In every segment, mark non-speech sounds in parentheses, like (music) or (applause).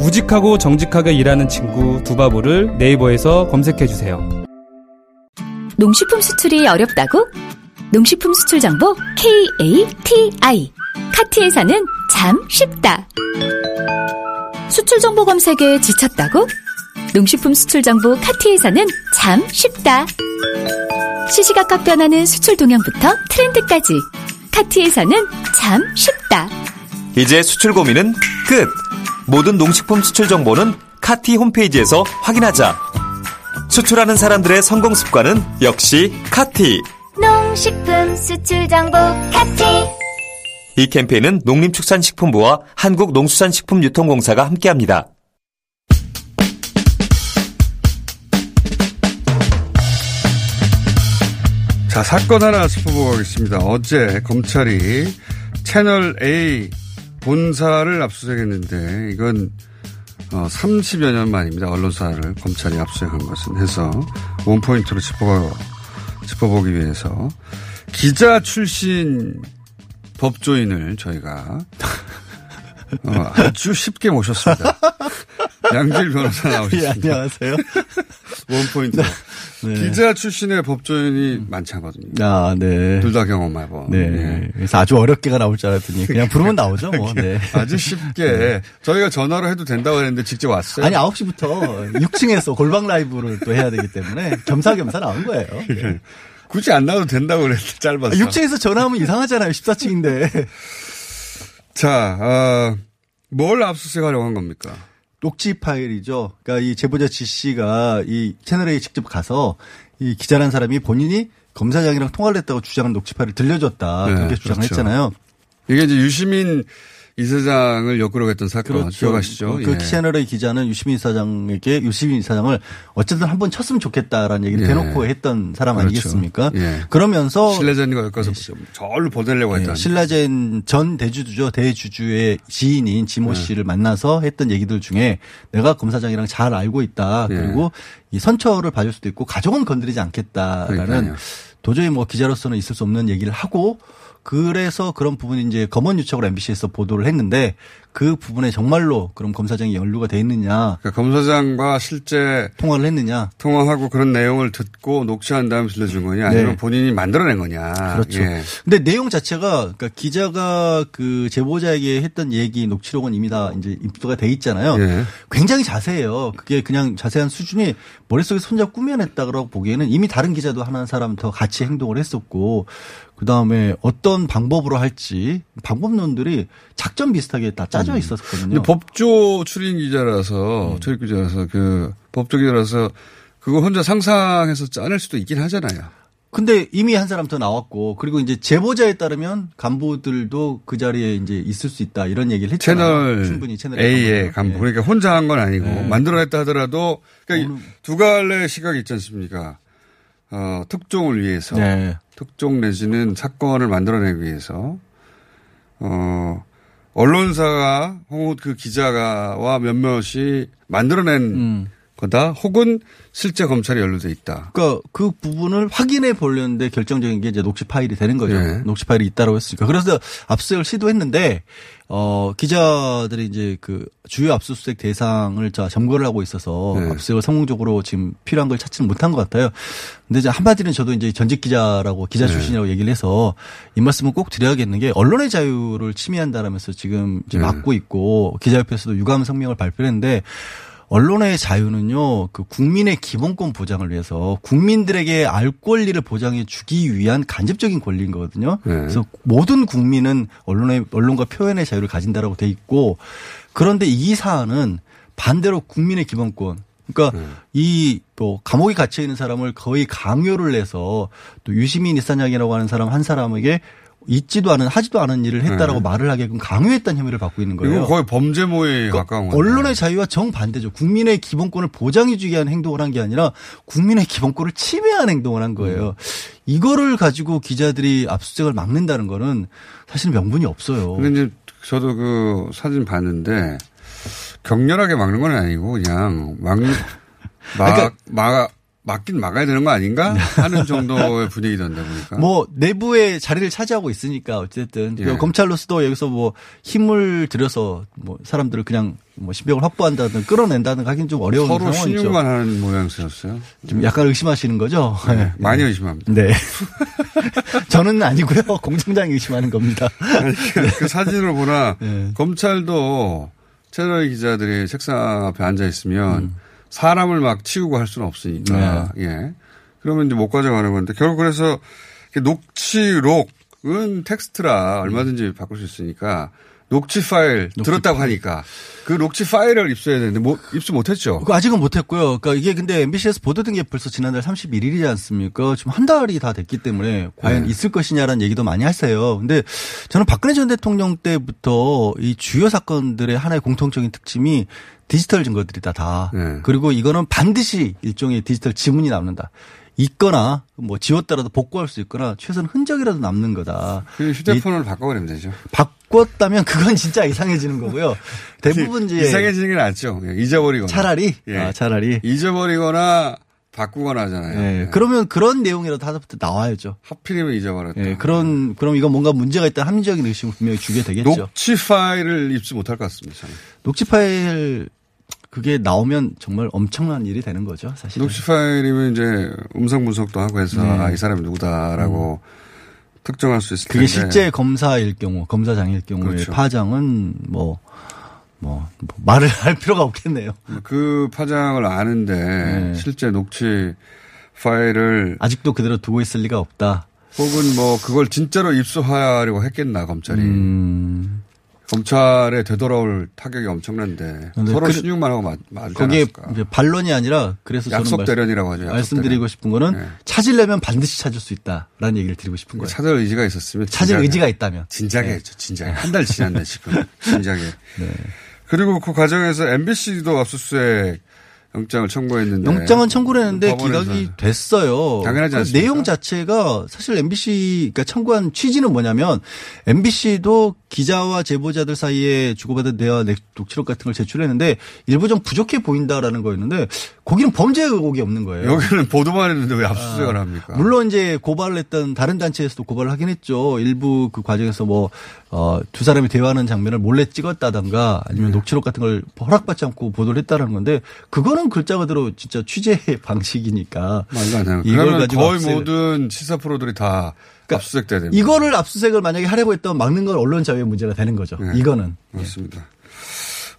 우직하고 정직하게 일하는 친구 두바보를 네이버에서 검색해 주세요. 농식품 수출이 어렵다고? 농식품 수출 정보 KATI 카티에서는 참 쉽다. 수출 정보 검색에 지쳤다고? 농식품 수출 정보 카티에서는 참 쉽다. 시시각각 변하는 수출 동향부터 트렌드까지 카티에서는 참 쉽다. 이제 수출 고민은 끝! 모든 농식품 수출 정보는 카티 홈페이지에서 확인하자. 수출하는 사람들의 성공 습관은 역시 카티. 농식품 수출 정보 카티 이 캠페인은 농림축산식품부와 한국농수산식품유통공사가 함께합니다. 자, 사건 하나 짚어보고 가겠습니다. 어제 검찰이 채널 A 본사를 압수수색했는데 이건 어, 30여 년 만입니다. 언론사를 검찰이 압수수색한 것은 해서 원포인트로 짚어, 짚어보기 위해서 기자 출신 법조인을 저희가 어, 아주 쉽게 모셨습니다. (laughs) 양질 변호사 나오셨습니다. 예, 안녕하세요. 원포인트. 네. 기자 출신의 법조인이 많지 않거든요. 아, 네. 둘 다 경험해본. 네. 예. 그래서 아주 어렵게가 나올 줄 알았더니 그냥 부르면 나오죠, 뭐. 네. 아주 쉽게 저희가 전화로 해도 된다고 했는데 직접 왔어요. 아니, 9시부터 6층에서 골방 라이브를 또 해야 되기 때문에 겸사겸사 나온 거예요. 네. (laughs) 굳이 안 나와도 된다고 그랬는데 짧았어. 6층에서 전화하면 이상하잖아요, 14층인데. 자, 어, 뭘 압수수색하려고 한 겁니까? 녹취 파일이죠. 그러니까 이 제보자 지 씨가 이 채널에 직접 가서 이 기자란 사람이 본인이 검사장이랑 통화를 했다고 주장한 녹취 파일을 들려줬다. 네, 그렇게 주장을 그렇죠. 했잖아요. 이게 이제 유시민 이 사장을 역으로 했던 사건 그렇죠. 기억하시죠? 그 예. 채널의 기자는 유시민 이사장에게 유시민 이사장을 어쨌든 한 번 쳤으면 좋겠다라는 얘기를 예. 대놓고 했던 사람 그렇죠. 아니겠습니까? 예. 그러려면서 신뢰전과 엮어서 저를 보내려고 했던. 네, 신라젠 전 대주주죠. 대주주의 지인인 지모 네. 씨를 만나서 했던 얘기들 중에 내가 검사장이랑 잘 알고 있다. 예. 그리고 이 선처를 봐줄 수도 있고 가족은 건드리지 않겠다라는 그러니까요. 도저히 뭐 기자로서는 있을 수 없는 얘기를 하고 그래서 그런 부분이 이제 검언 유착을 MBC에서 보도를 했는데 그 부분에 정말로 그럼 검사장이 연루가 돼 있느냐 그러니까 검사장과 실제 통화를 했느냐 통화하고 그런 내용을 듣고 녹취한 다음 들려준 거냐 아니면 네. 본인이 만들어낸 거냐. 그렇죠. 예. 근데 내용 자체가 그러니까 기자가 그 제보자에게 했던 얘기 녹취록은 이미 다 이제 입수가 돼 있잖아요. 예. 굉장히 자세해요. 그게 그냥 자세한 수준이 머릿속에 손잡 꾸며냈다고 보기에는 이미 다른 기자도 하나 사람 더 같이 행동을 했었고 그 다음에 어떤 방법으로 할지 방법론들이 작전 비슷하게 다 짜져 있었거든요. 음. 법조 출인 기자라서 출입 기자라서 그 법조 기자라서 그거 혼자 상상해서 짜낼 수도 있긴 하잖아요. 근데 이미 한 사람 더 나왔고 그리고 이제 제보자에 따르면 간부들도 그 자리에 이제 있을 수 있다 이런 얘기를 했잖아요. 채널 충분히 채널 A의 간부. 그러니까 혼자 한 건 아니고 네. 만들어냈다 하더라도 그러니까 어느- 두 갈래 시각이 있지 않습니까? 어, 특종을 위해서 네. 특종 내지는 사건을 만들어내기 위해서 어, 언론사가 혹은 그 기자가와 몇몇이 만들어낸 음. 거다 혹은 실제 검찰이 연루돼 있다. 그러니까 그 부분을 확인해 보려는데 결정적인 게 이제 녹취 파일이 되는 거죠. 예. 녹취 파일이 있다고 했으니까. 그래서 압수수색을 시도했는데 어 기자들이 이제 그 주요 압수수색 대상을 자 점거를 하고 있어서 네. 압수수색을 성공적으로 지금 필요한 걸 찾지는 못한 것 같아요. 근데 이제 한마디는 저도 이제 전직 기자라고 기자 네. 출신이라고 얘기를 해서 이 말씀은 꼭 드려야겠는 게 언론의 자유를 침해한다라면서 지금 이제 네. 막고 있고 기자협회에서도 유감 성명을 발표했는데 언론의 자유는요, 그 국민의 기본권 보장을 위해서 국민들에게 알 권리를 보장해 주기 위한 간접적인 권리인 거거든요. 네. 그래서 모든 국민은 언론의, 언론과 표현의 자유를 가진다라고 돼 있고 그런데 이 사안은 반대로 국민의 기본권 그러니까 네. 이또 감옥에 갇혀 있는 사람을 거의 강요를 해서 또 유시민 이사장이라고 하는 사람 한 사람에게 있지도 않은 하지도 않은 일을 했다라고 네. 말을 하게끔 강요했다는 혐의를 받고 있는 거예요. 이거 거의 범죄모에 가까운 건데. 언론의 자유와 정반대죠. 국민의 기본권을 보장해주기 위한 행동을 한 게 아니라 국민의 기본권을 침해한 행동을 한 거예요. 이거를 가지고 기자들이 압수수색을 막는다는 거는 사실 명분이 없어요. 근데 이제 저도 그 사진 봤는데 격렬하게 막는 건 아니고 그냥 막, (laughs) 막, 그러니까- 막, 막긴 막아야 되는 거 아닌가? 하는 정도의 분위기던데 보니까. 뭐 내부의 자리를 차지하고 있으니까 어쨌든 예. 그 검찰로서도 여기서 뭐 힘을 들여서 뭐 사람들을 그냥 뭐 신병을 확보한다든 끌어낸다든 하긴 좀 어려운 서로 상황이죠. 신용만 하는 모양새였어요. 좀 약간 의심하시는 거죠? 네. 많이 의심합니다. 네. (laughs) 저는 아니고요. (laughs) 공청장이 의심하는 겁니다. 아니, 그 사진을 보나 네. 검찰도 채널 기자들이 책상 앞에 앉아 있으면 음. 사람을 막 치우고 할 수는 없으니까 네. 예 그러면 이제 못 가져가는 건데 결국 그래서 녹취록은 텍스트라 얼마든지 바꿀 수 있으니까 녹취 파일 들었다고 하니까 그 녹취 파일을 입수해야 되는데 뭐 입수 못했죠. 그거 아직은 못했고요. 그러니까 이게 근데 MBC에서 보도된 게 벌써 지난달 31일이지 않습니까? 지금 한 달이 다 됐기 때문에 과연 네. 있을 것이냐라는 얘기도 많이 하세요. 근데 저는 박근혜 전 대통령 때부터 이 주요 사건들의 하나의 공통적인 특징이 디지털 증거들이다 다. 네. 그리고 이거는 반드시 일종의 디지털 지문이 남는다. 있거나 뭐 지웠더라도 복구할 수 있거나 최소한 흔적이라도 남는 거다. 그 휴대폰을 바꿔버리면 되죠. 바꿨다면 그건 진짜 이상해지는 거고요. (laughs) 대부분 이제 이상해지는 게 낫죠. 예, 잊어버리거나. 차라리 예. 아, 차라리 잊어버리거나 바꾸거나 하잖아요. 예, 예. 그러면 그런 내용이라도 하나부터 나와야죠. 하필이면 잊어버렸다. 예, 그런 그럼 이건 뭔가 문제가 있다 합리적인 의심을 분명히 주게 되겠죠. 녹취 파일을 입수 못할 것 같습니다. 저는. 녹취 파일 그게 나오면 정말 엄청난 일이 되는 거죠, 사실. 녹취 파일이면 이제 음성 분석도 하고 해서 네. 아, 이 사람이 누구다라고 특정할 수 있을 텐데. 그게 실제 검사일 경우, 검사장일 경우의 그렇죠. 파장은 뭐, 뭐, 뭐 말을 (laughs) 할 필요가 없겠네요. 그 파장을 아는데 네. 실제 녹취 파일을 아직도 그대로 두고 있을 리가 없다. 혹은 뭐 그걸 진짜로 입수하려고 했겠나 검찰이. 음, 검찰에 되돌아올 타격이 엄청난데 근데 서로 그- 신용만 하고 마- 말지 거기에 않았을까. 이제 반론이 아니라 그래서 약속 대련이라고 하죠. 약속 말씀드리고 대련. 싶은 거는 네. 찾으려면 반드시 찾을 수 있다라는 얘기를 드리고 싶은 거예요. 찾을 의지가 있었으면 찾을 의지가 있다면. 진작에 네. 했죠. 진작에 한 달 지났네 지금. (laughs) 진작에. 그리고 그 과정에서 MBC도 압수수색 영장을 청구했는데 영장은 청구를 했는데 기각이 됐어요. 당연하지 그 않습니까? 내용 자체가 사실 MBC 그러니까 청구한 취지는 뭐냐면 MBC도 기자와 제보자들 사이에 주고받은 대화 넥- 녹취록 같은 걸 제출했는데 일부 좀 부족해 보인다라는 거였는데 거기는 범죄 의혹이 없는 거예요. 여기는 보도만 했는데 왜 압수수색을 합니까? 물론 이제 고발을 했던 다른 단체에서도 고발을 하긴 했죠. 일부 그 과정에서 뭐, 어, 두 사람이 대화하는 장면을 몰래 찍었다던가 아니면 네. 녹취록 같은 걸 허락받지 않고 보도를 했다는 건데 그거는 글자 그대로 진짜 취재 (laughs) 방식이니까. 말도 안 되는. 이걸 가지고 거의 압수수색- 모든 시사 프로들이 다 그러니까 압수수색돼야 됩니다. 이거를 압수색을 만약에 하려고 했던 막는 건 언론 자유의 문제가 되는 거죠. 네. 이거는. 맞습니다.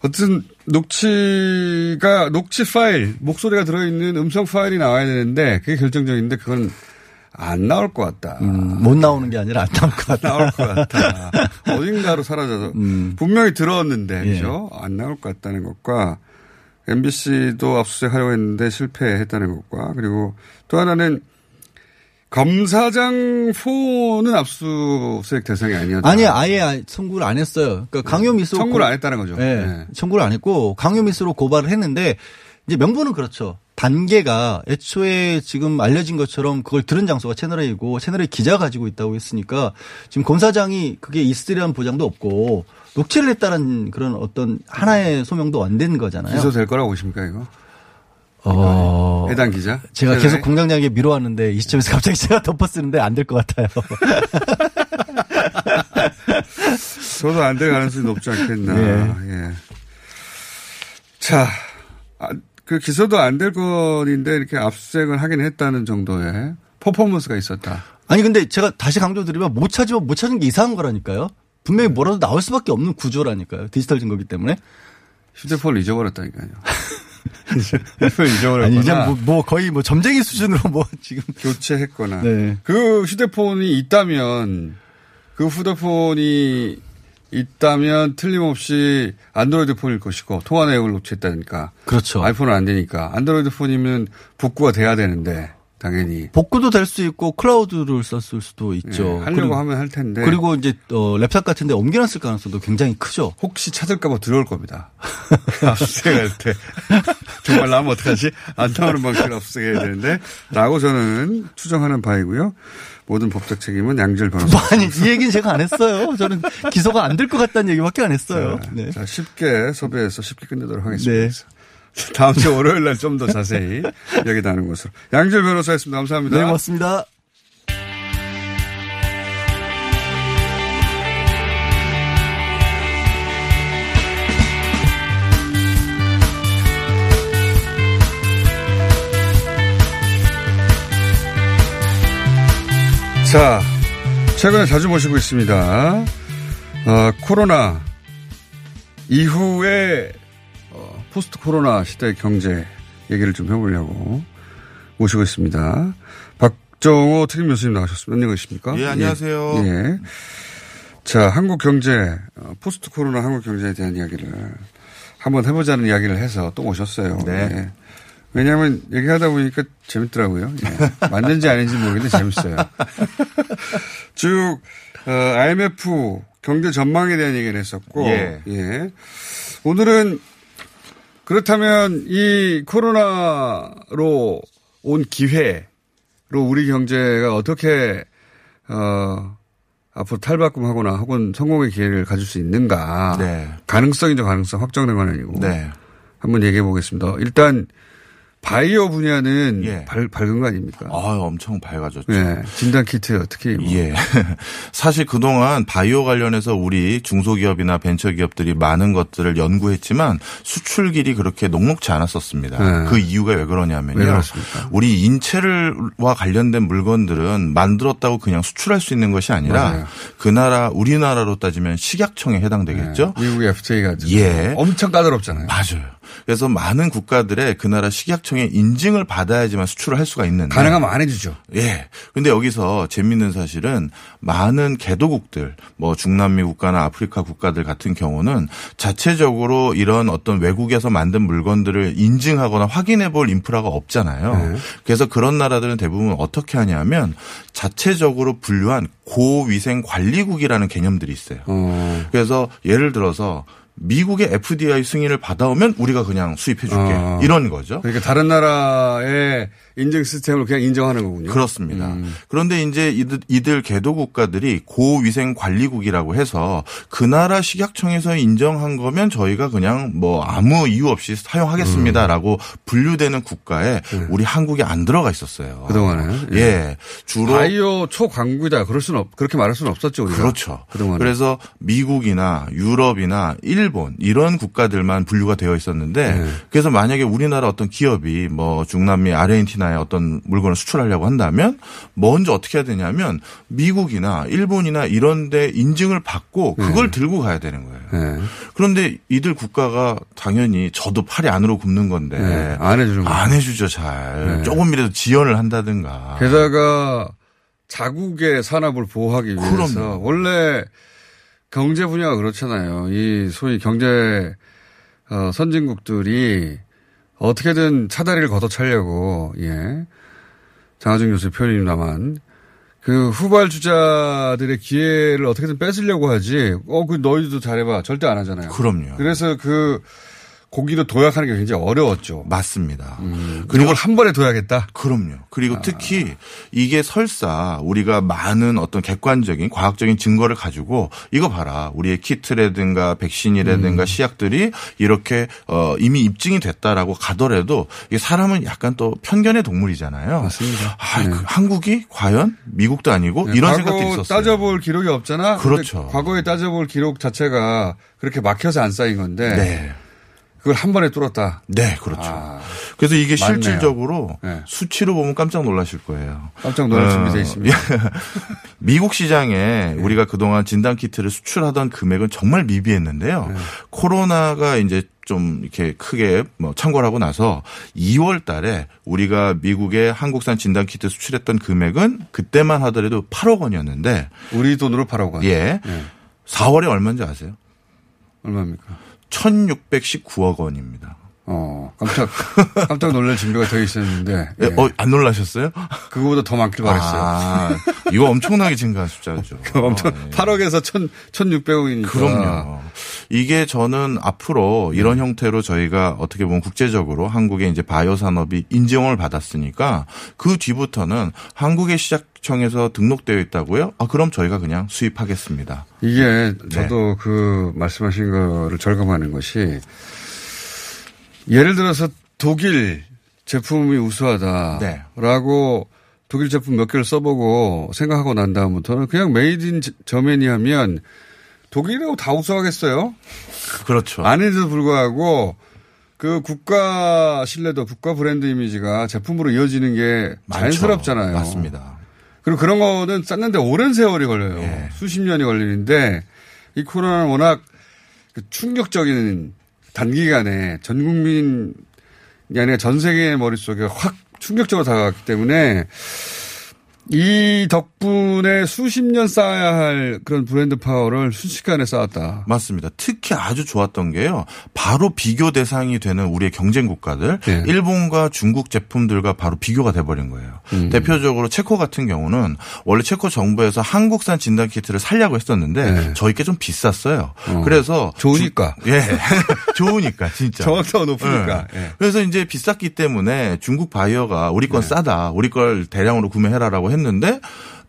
어쨌든 녹취가 녹취 파일 목소리가 들어있는 음성 파일이 나와야 되는데 그게 결정적인데 그건 안 나올 것 같다. 음, 못 나오는 게 아니라 안 나올 것 같다. 나올 것 같다. (laughs) 어딘가로 사라져서 음. 분명히 들었는데 예. 그죠? 안 나올 것 같다는 것과 MBC도 압수수색하려고 했는데 실패했다는 것과 그리고 또 하나는 검사장 폰은 압수수색 대상이 아니었다. 아니, 아예 아- 청구를 안 했어요. 그러니까 강요 미수. 청구를 안 했다는 거죠. 네. 네. 청구를 안 했고 강요 미수로 고발을 했는데 이제 명분은 그렇죠. 단계가 애초에 지금 알려진 것처럼 그걸 들은 장소가 채널A이고 채널A 기자 가지고 있다고 했으니까 지금 검사장이 그게 있으리란 보장도 없고 녹취를 했다는 그런 어떤 하나의 소명도 안 된 거잖아요. 기소될 거라고 보십니까 이거? 어, 해당 기자? 제가 세상에? 계속 공장장에게 미뤄왔는데 이 시점에서 갑자기 (laughs) 제가 덮어쓰는데 안 될 것 같아요. (laughs) 저도 안 될 가능성이 높지 않겠나. 예. 예. 자, 아, 그 기소도 안 될 건인데 이렇게 압수수색을 하긴 했다는 정도의 퍼포먼스가 있었다. 아니 근데 제가 다시 강조드리면 못 찾으면 못 찾은 게 이상한 거라니까요. 분명히 뭐라도 나올 수밖에 없는 구조라니까요. 디지털 증거기 때문에. 휴대폰을 잊어버렸다니까요. (laughs) 휴대폰을 잊어버렸거나 아니 이제 뭐, 뭐 거의 뭐 점쟁이 수준으로 뭐 지금 교체했거나 네. 그 휴대폰이 있다면 그 휴대폰이 있다면 틀림없이 안드로이드 폰일 것이고 통화 내역을 녹취했다니까 그렇죠. 아이폰은 안 되니까 안드로이드 폰이면 복구가 돼야 되는데 당연히. 복구도 될 수 있고 클라우드를 썼을 수도 있죠. 예, 하려고 그리고, 하면 할 텐데. 그리고 이제 어, 랩삽 같은데 옮겨놨을 가능성도 굉장히 크죠. 혹시 찾을까봐 두려울 겁니다. (laughs) 압수수색할 때. (laughs) 정말 나면 어떡하지? 안 나오는 방식으로 압수수색해야 되는데. 라고 저는 추정하는 바이고요. 모든 법적 책임은 양질 변호사. 아니 이 얘기는 제가 안 했어요. 저는 기소가 안 될 것 같다는 얘기밖에 안 했어요. 자, 네. 자, 쉽게 섭외해서 쉽게 끝내도록 하겠습니다. 다음 주 월요일 날 좀 더 자세히 얘기 나누는 것으로. 양질 변호사였습니다. 감사합니다. 네, 고맙습니다. 자, 최근에 자주 모시고 있습니다. 어, 코로나 이후에 어, 포스트 코로나 시대 경제 얘기를 좀 해보려고 모시고 있습니다. 박정호 특임 교수님 나오셨습니다. 안녕하십니까? 예, 안녕하세요. 예. 예. 자, 한국 경제, 어, 포스트 코로나 한국 경제에 대한 이야기를 한번 해보자는 이야기를 해서 또 모셨어요. 네. 예. 왜냐하면 얘기하다 보니까 재밌더라고요. 예. (laughs) 맞는지 아닌지 모르겠는데 재밌어요. 쭉 어, IMF 경제 전망에 대한 얘기를 했었고, 예. 예. 오늘은 그렇다면 이 코로나로 온 기회로 우리 경제가 어떻게 어 앞으로 탈바꿈하거나 혹은 성공의 기회를 가질 수 있는가? 네. 가능성이죠, 가능성 확정된 건 아니고. 네. 한번 얘기해 보겠습니다. 일단 바이오 분야는 예. 밝, 밝은 거 아닙니까? 아, 엄청 밝아졌죠. 네. 진단 키트 특히 뭐. 예. (laughs) 사실 그동안 바이오 관련해서 우리 중소기업이나 벤처기업들이 많은 것들을 연구했지만 수출 길이 그렇게 녹록지 않았었습니다. 네. 그 이유가 왜 그러냐면요. 왜? 우리 인체를와 관련된 물건들은 만들었다고 그냥 수출할 수 있는 것이 아니라 맞아요. 그 나라 우리나라로 따지면 식약청에 해당되겠죠. 네. 미국의 FTA가 예. 엄청 까다롭잖아요. 맞아요. 그래서 많은 국가들의 그 나라 식약청의 인증을 받아야지만 수출을 할 수가 있는데 가능하면 안 해주죠. 예. 근데 여기서 재밌는 사실은 많은 개도국들, 뭐 중남미 국가나 아프리카 국가들 같은 경우는 자체적으로 이런 어떤 외국에서 만든 물건들을 인증하거나 확인해 볼 인프라가 없잖아요. 네. 그래서 그런 나라들은 대부분 어떻게 하냐면 자체적으로 분류한 고위생 관리국이라는 개념들이 있어요. 어. 그래서 예를 들어서 미국의 FDI 승인을 받아오면 우리가 그냥 수입해 줄게. 아. 이런 거죠. 그러니까 다른 나라의 인증 시스템을 그냥 인정하는 거군요. 그렇습니다. 음. 그런데 이제 이들, 이들 개도 국가들이 고위생 관리국이라고 해서 그 나라 식약청에서 인정한 거면 저희가 그냥 뭐 아무 이유 없이 사용하겠습니다라고 분류되는 국가에 우리 한국이 안 들어가 있었어요. 음. 그동안에. 예. 주로 바이오 초강국이다. 그럴 수는 없, 그렇게 말할 수는 없었죠, 우리가. 그렇죠. 그동안에. 그래서 미국이나 유럽이나 일본 이런 국가들만 분류가 되어 있었는데 네. 그래서 만약에 우리나라 어떤 기업이 뭐 중남미 아르헨티나 에 어떤 물건을 수출하려고 한다면 먼저 어떻게 해야 되냐면 미국이나 일본이나 이런 데 인증을 받고 그걸 들고 가야 되는 거예요. 네. 그런데 이들 국가가 당연히 저도 팔이 안으로 굽는 건데 네. 안 해주는. 안 해주죠 잘 네. 조금이라도 지연을 한다든가 게다가 자국의 산업을 보호하기 위해서 그럼요. 원래 경제 분야가 그렇잖아요. 이 소위 경제 어, 선진국들이 어떻게든 차다리를 걷어차려고 예. 장하준 교수의 표현입니다만 그 후발주자들의 기회를 어떻게든 뺏으려고 하지. 어, 그 너희도 잘해봐. 절대 안 하잖아요. 그럼요. 그래서 그 고기도 도약하는 게 굉장히 어려웠죠. 맞습니다. 그리고 이걸 한 번에 도약했다. 그럼요. 아. 그리고 특히 이게 설사 우리가 많은 어떤 객관적인 과학적인 증거를 가지고 이거 봐라. 우리의 키트라든가 백신이라든가 음. 시약들이 이렇게 어 이미 입증이 됐다라고 가더라도 이게 사람은 약간 또 편견의 동물이잖아요. 맞습니다. 아, 네. 그 한국이 과연 미국도 아니고 이런 과거 생각들이 있었어요. 따져볼 기록이 없잖아. 그렇죠. 과거에 따져볼 기록 자체가 그렇게 막혀서 안 쌓인 건데 네. 그걸 한 번에 뚫었다. 네, 그렇죠. 아, 그래서 이게 맞네요. 실질적으로 네. 수치로 보면 깜짝 놀라실 거예요. 깜짝 놀랄 어, 준비되어 있습니다. (laughs) 미국 시장에 우리가 그동안 진단 키트를 수출하던 금액은 정말 미비했는데요. 네. 코로나가 이제 좀 이렇게 크게 뭐 창궐하고 나서 2월 달에 우리가 미국에 한국산 진단 키트 수출했던 금액은 그때만 하더라도 8억 원이었는데 우리 돈으로 8억 원. 예. 네. 4월에 얼마인지 아세요? 얼마입니까? 1619억 원입니다. 어, 깜짝, (laughs) 깜짝 놀랄 준비가 되어 있었는데. 예, 어, 안 놀라셨어요? 그거보다 더 많길 바랬어요. 아, 이거 엄청나게 증가한 숫자죠. (laughs) 엄청, 어, 예. 8억에서 1 1,600억이니까. 그럼요. 이게 저는 앞으로 네. 이런 형태로 저희가 어떻게 보면 국제적으로 한국의 이제 바이오 산업이 인정을 받았으니까 그 뒤부터는 한국의 식약청에서 등록되어 있다고요? 아, 그럼 저희가 그냥 수입하겠습니다. 이게 네. 저도 그 말씀하신 거를 절감하는 것이 예를 들어서 독일 제품이 우수하다라고 독일 제품 몇 개를 써보고 생각하고 난 다음부터는 그냥 made in Germany 하면 독일이라고 다 우수하겠어요? 그렇죠. 아닌데도 불구하고 그 국가 신뢰도, 국가 브랜드 이미지가 제품으로 이어지는 게 많죠. 자연스럽잖아요. 맞습니다. 그리고 그런 거는 쌓는데 오랜 세월이 걸려요. 예. 수십 년이 걸리는데 이 코로나는 워낙 그 충격적인 단기간에 전 국민이 아니라 전 세계의 머릿속에 확 충격적으로 다가갔기 때문에 이 덕분에 수십 년 쌓아야 할 그런 브랜드 파워를 순식간에 쌓았다. 맞습니다. 특히 아주 좋았던 게요. 바로 비교 대상이 되는 우리의 경쟁 국가들, 네. 일본과 중국 제품들과 바로 비교가 돼버린 거예요. 음. 대표적으로 체코 같은 경우는 원래 체코 정부에서 한국산 진단 키트를 살려고 했었는데 네. 저희 게 좀 비쌌어요. 어. 그래서 좋으니까. 주- 예, (laughs) 좋으니까 진짜. 정확도가 높으니까. 예. 예. 그래서 이제 비쌌기 때문에 중국 바이어가 우리 네. 건 싸다, 우리 걸 대량으로 구매해라라고 했는데